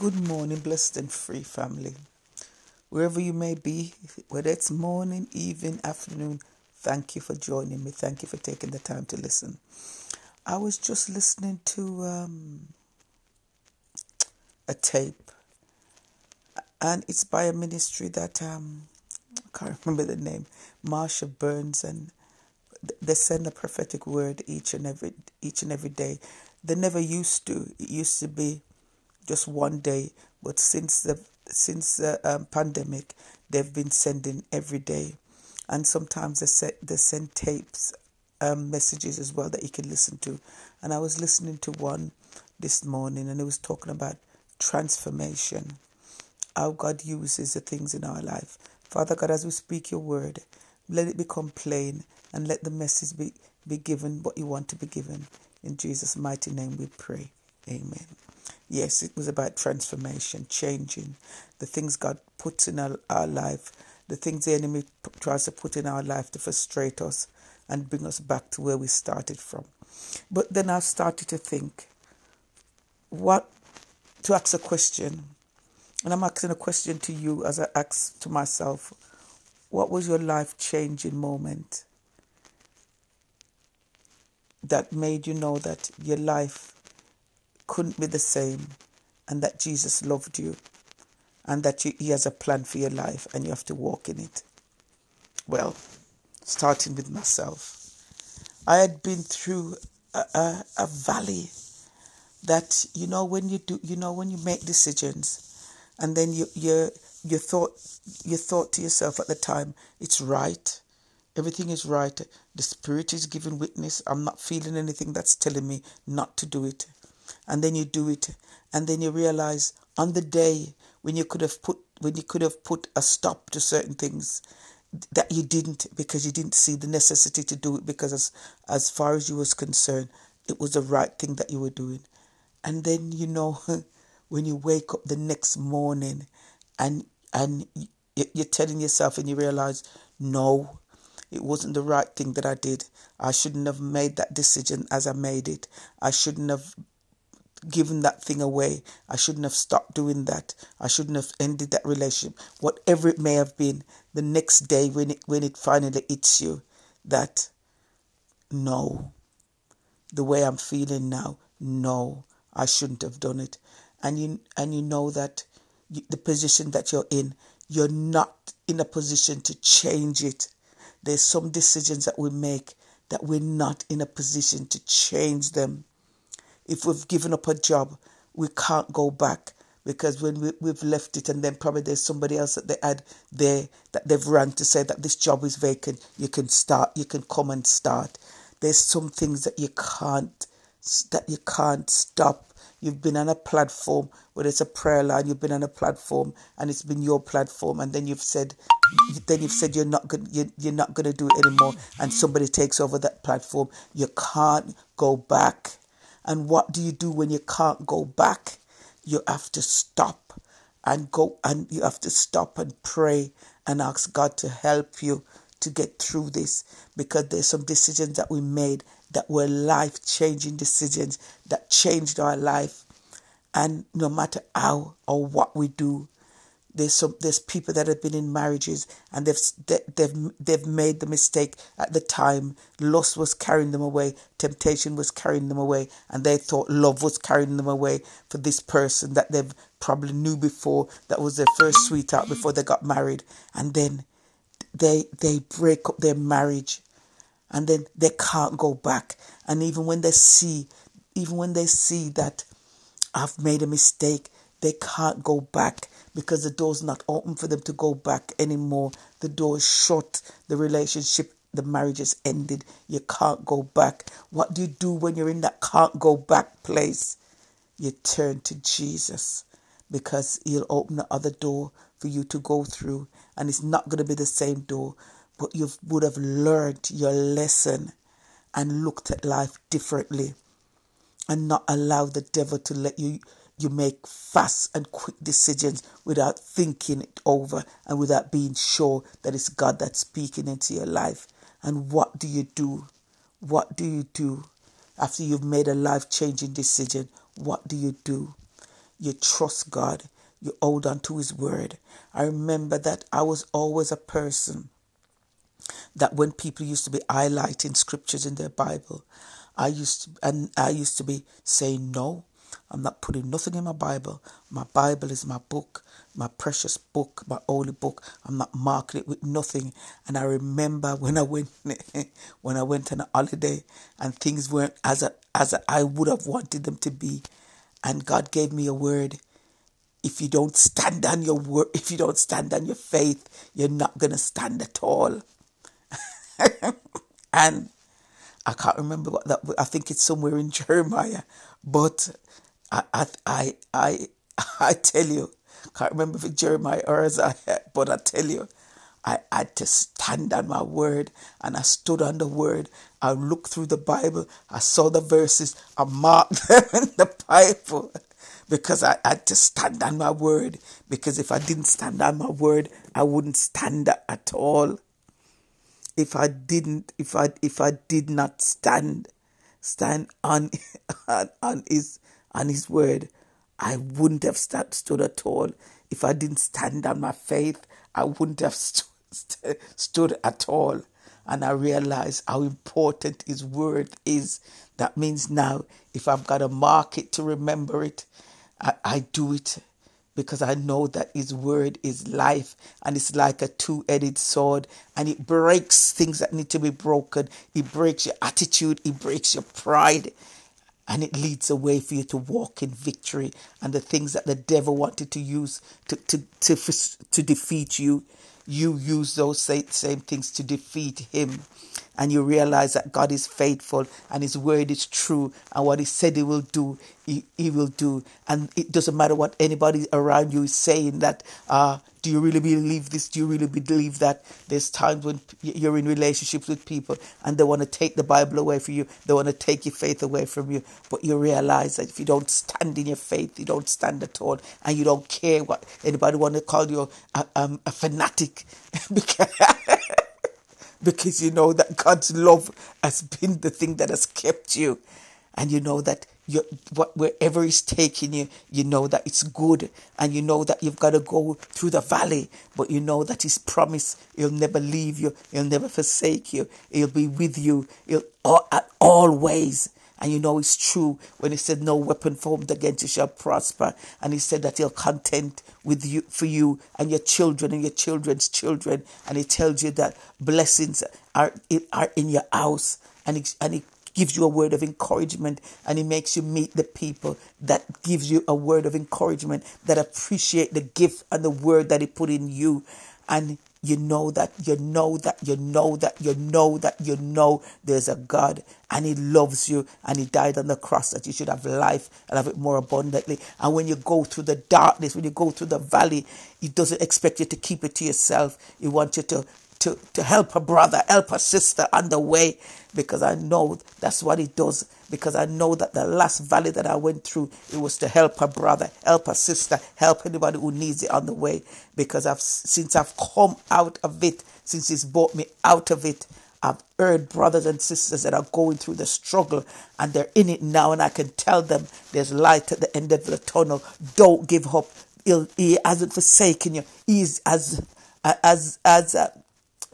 Good morning, blessed and free family. Wherever you may be, whether it's morning, evening, afternoon, thank you for joining me. Thank you for taking the time to listen. I was just listening to um, a tape, and it's by a ministry that um, I can't remember the name, Marsha Burns, and they send a prophetic word each and every each and every day. They never used to. It used to be just one day, but since the since the um, pandemic, they've been sending every day, and sometimes they set, they send tapes, um, messages as well that you can listen to. And I was listening to one this morning, and it was talking about transformation, how God uses the things in our life. Father God, as we speak your word, let it become plain, and let the message be be given what you want to be given. In Jesus' mighty name, we pray. Amen. Yes, it was about transformation, changing the things God puts in our, our life, the things the enemy p- tries to put in our life to frustrate us and bring us back to where we started from. But then I started to think, what, to ask a question, and I'm asking a question to you as I ask to myself, what was your life changing moment that made you know that your life couldn't be the same and that Jesus loved you and that you, He has a plan for your life and you have to walk in it. Well, starting with myself, I had been through a, a, a valley that you know when you do you know when you make decisions and then you you you thought you thought to yourself at the time it's right. Everything is right. The spirit is giving witness. I'm not feeling anything that's telling me not to do it and then you do it and then you realize on the day when you could have put when you could have put a stop to certain things that you didn't because you didn't see the necessity to do it because as as far as you was concerned it was the right thing that you were doing and then you know when you wake up the next morning and and you're telling yourself and you realize no it wasn't the right thing that I did. I shouldn't have made that decision as I made it. I shouldn't have given that thing away. I shouldn't have stopped doing that. I shouldn't have ended that relationship. Whatever it may have been, the next day when it when it finally hits you, that no, the way I'm feeling now, no, I shouldn't have done it. And you and you know that the position that you're in, you're not in a position to change it. There's some decisions that we make that we're not in a position to change them if we've given up a job, we can't go back because when we, we've left it and then probably there's somebody else that they had there that they've run to say that this job is vacant, you can start, you can come and start. There's some things that you can't that you can't stop. You've been on a platform, where it's a prayer line, you've been on a platform and it's been your platform, and then you've said, then you've said you're not going, you're not going to do it anymore, and somebody takes over that platform. You can't go back. And what do you do when you can't go back? You have to stop and go and you have to stop and pray and ask God to help you to get through this because there's some decisions that we made that were life changing decisions that changed our life. And no matter how or what we do, there's some there's people that have been in marriages and they've they've they've made the mistake at the time. Lust was carrying them away, temptation was carrying them away, and they thought love was carrying them away for this person that they've probably knew before that was their first sweetheart before they got married, and then they they break up their marriage, and then they can't go back. And even when they see, even when they see that I've made a mistake, they can't go back because the door's not open for them to go back anymore. The door is shut. The relationship, the marriage is ended. You can't go back. What do you do when you're in that can't go back place? You turn to Jesus because he'll open the other door for you to go through. And it's not going to be the same door, but you would have learned your lesson and looked at life differently and not allow the devil to let you you make fast and quick decisions without thinking it over and without being sure that it's God that's speaking into your life. And what do you do? What do you do after you've made a life changing decision? What do you do? you trust God, you hold on to His word. I remember that I was always a person that when people used to be highlighting scriptures in their Bible, I used to, and I used to be saying no. I'm not putting nothing in my Bible. My Bible is my book, my precious book, my holy book. I'm not marking it with nothing. And I remember when I went when I went on a holiday and things weren't as a, as a, I would have wanted them to be, and God gave me a word. If you don't stand on your word, if you don't stand on your faith, you're not gonna stand at all. and I can't remember what that. I think it's somewhere in Jeremiah, but I, I, I, I, I tell you, can't remember if it's Jeremiah or Isaiah, but I tell you, I had to stand on my word and I stood on the word. I looked through the Bible, I saw the verses, I marked them in the Bible because I had to stand on my word. Because if I didn't stand on my word, I wouldn't stand at all. If I didn't, if I if I did not stand, stand on on, on his on his word, I wouldn't have st- stood at all. If I didn't stand on my faith, I wouldn't have st- st- stood at all. And I realize how important His word is. That means now, if I've got a market to remember it, I, I do it because I know that His word is life and it's like a two edged sword and it breaks things that need to be broken. It breaks your attitude, it breaks your pride, and it leads a way for you to walk in victory and the things that the devil wanted to use to, to, to, to defeat you you use those same things to defeat him and you realize that God is faithful and His word is true, and what He said He will do, He, he will do. And it doesn't matter what anybody around you is saying that, uh, do you really believe this? Do you really believe that? There's times when you're in relationships with people and they want to take the Bible away from you, they want to take your faith away from you, but you realize that if you don't stand in your faith, you don't stand at all, and you don't care what anybody want to call you a, um, a fanatic. because because you know that God's love has been the thing that has kept you. And you know that you, wherever He's taking you, you know that it's good. And you know that you've got to go through the valley, but you know that His promise, He'll never leave you, He'll never forsake you, He'll be with you He'll, at all ways. And you know it's true when he said, No weapon formed against you shall prosper. And he said that he'll contend with you for you and your children and your children's children. And he tells you that blessings are, are in your house. And he, and he gives you a word of encouragement and he makes you meet the people that gives you a word of encouragement that appreciate the gift and the word that he put in you. And you know that, you know that, you know that, you know that, you know there's a God and He loves you and He died on the cross that you should have life and have it more abundantly. And when you go through the darkness, when you go through the valley, He doesn't expect you to keep it to yourself. He wants you to to, to help a brother, help a sister on the way because I know that's what he does. Because I know that the last valley that I went through, it was to help a brother, help a sister, help anybody who needs it on the way. Because I've since I've come out of it, since he's brought me out of it, I've heard brothers and sisters that are going through the struggle and they're in it now, and I can tell them there's light at the end of the tunnel. Don't give up. He'll, he hasn't forsaken you. He's as as as uh,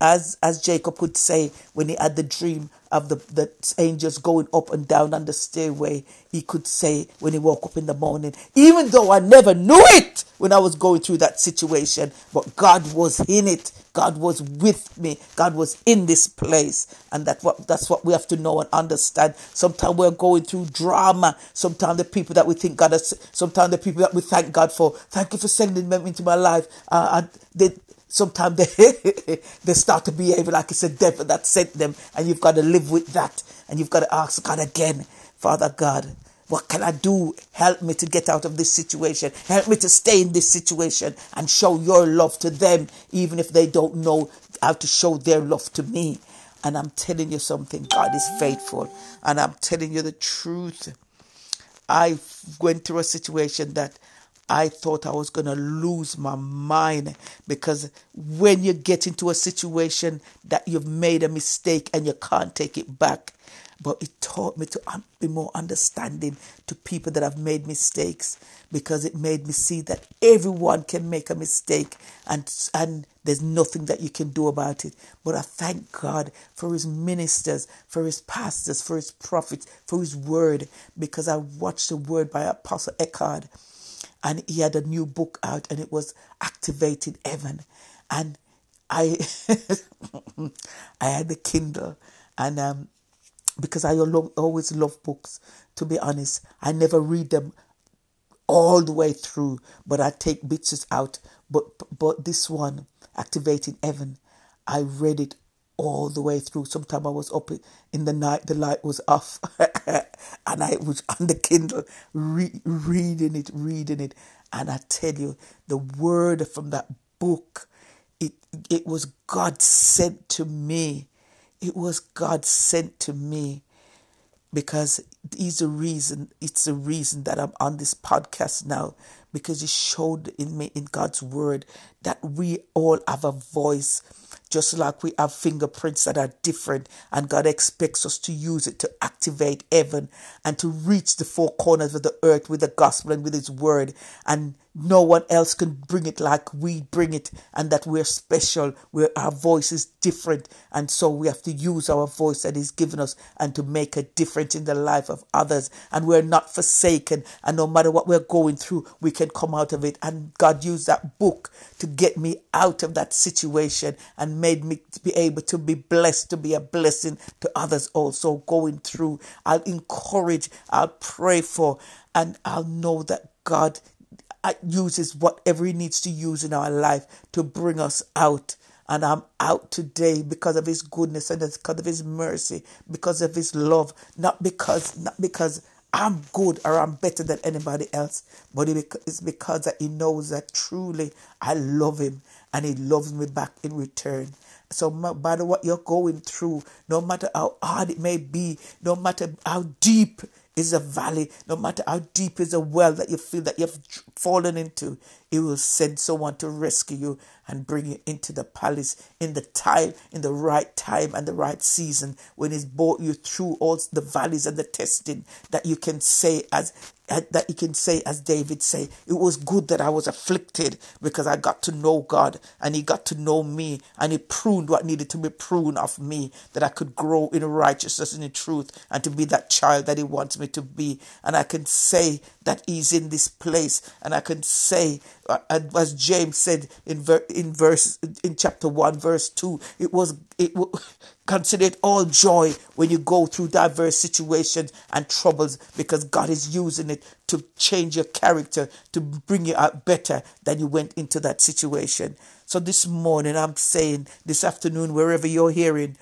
as as Jacob would say when he had the dream of the, the angels going up and down on the stairway, he could say when he woke up in the morning, even though I never knew it when I was going through that situation, but God was in it. God was with me. God was in this place. And that what that's what we have to know and understand. Sometimes we're going through drama. Sometimes the people that we think God has sometimes the people that we thank God for, thank you for sending them into my life. Uh, they Sometimes they, they start to behave like it's a devil that sent them, and you've got to live with that. And you've got to ask God again, Father God, what can I do? Help me to get out of this situation. Help me to stay in this situation and show your love to them, even if they don't know how to show their love to me. And I'm telling you something God is faithful. And I'm telling you the truth. I went through a situation that I thought I was going to lose my mind because when you get into a situation that you've made a mistake and you can't take it back, but it taught me to be more understanding to people that have made mistakes because it made me see that everyone can make a mistake and and there's nothing that you can do about it. But I thank God for his ministers, for his pastors, for his prophets, for his word, because I watched the word by Apostle Eckhardt and he had a new book out and it was Activated Heaven. And I I had the Kindle and um, because I always love books, to be honest, I never read them all the way through, but I take bits out. But but this one, Activated Heaven, I read it all the way through. Sometimes I was up in the night, the light was off, and I was on the Kindle re- reading it, reading it. And I tell you, the word from that book, it it was God sent to me. It was God sent to me because he's the reason it's the reason that I'm on this podcast now because he showed in me in God's word that we all have a voice just like we have fingerprints that are different and God expects us to use it to activate heaven and to reach the four corners of the earth with the gospel and with his word and no one else can bring it like we bring it and that we're special where our voice is different and so we have to use our voice that he's given us and to make a difference in the life of others. And we're not forsaken and no matter what we're going through we can come out of it. And god used that book to get me out of that situation and made me be able to be blessed to be a blessing to others also going through. I'll encourage i'll pray for and i'll know that god uses whatever He needs to use in our life to bring us out. And I'm out today because of His goodness and because of His mercy, because of His love, not because not because I'm good or I'm better than anybody else, but it's because that He knows that truly I love Him and He loves me back in return. So, no matter what you're going through, no matter how hard it may be, no matter how deep is a valley, no matter how deep is a well that you feel that you've fallen into, He will send someone to rescue you and bring you into the palace in the time, in the right time and the right season when He's brought you through all the valleys and the testing that you can say as that you can say as David say, it was good that I was afflicted because I got to know God and he got to know me and he pruned what needed to be pruned of me that I could grow in righteousness and in truth and to be that child that he wants me to be. And I can say that he's in this place and I can say uh, as James said in ver- in verse in chapter 1 verse 2 it was it consider it all joy when you go through diverse situations and troubles because God is using it to change your character to bring you out better than you went into that situation. So this morning I'm saying this afternoon wherever you're hearing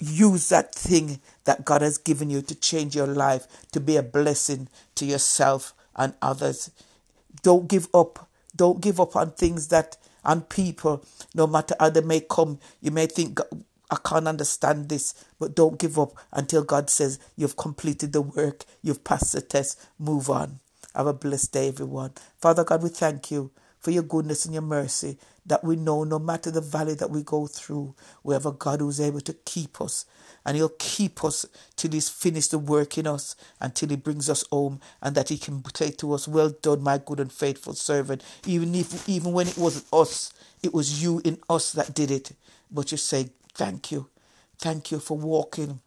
use that thing that God has given you to change your life to be a blessing to yourself and others. Don't give up don't give up on things that on people, no matter how they may come. You may think, I can't understand this, but don't give up until God says you've completed the work, you've passed the test, move on. Have a blessed day, everyone. Father God, we thank you for your goodness and your mercy that we know no matter the valley that we go through, we have a God who's able to keep us and He'll keep us till He's finished the work in us until He brings us home, and that He can say to us, Well done, my good and faithful servant. Even if even when it wasn't us, it was you in us that did it. But you say, Thank you. Thank you for walking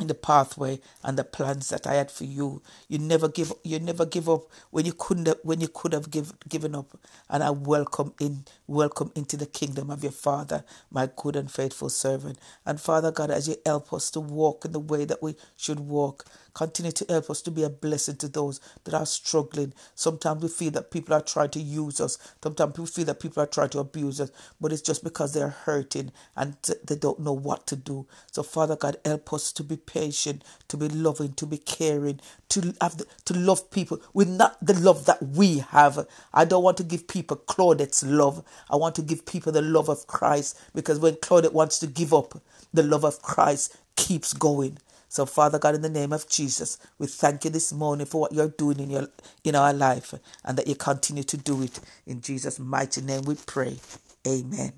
in the pathway and the plans that I had for you. You never give you never give up when you couldn't when you could have give, given up. And I welcome in welcome into the kingdom of your Father, my good and faithful servant. And Father God, as you help us to walk in the way that we should walk, Continue to help us to be a blessing to those that are struggling. Sometimes we feel that people are trying to use us. Sometimes we feel that people are trying to abuse us, but it's just because they're hurting and they don't know what to do. So, Father God, help us to be patient, to be loving, to be caring, to have the, to love people with not the love that we have. I don't want to give people Claudette's love. I want to give people the love of Christ because when Claudette wants to give up, the love of Christ keeps going. So, Father God, in the name of Jesus, we thank you this morning for what you're doing in your in our life and that you continue to do it. In Jesus' mighty name we pray. Amen.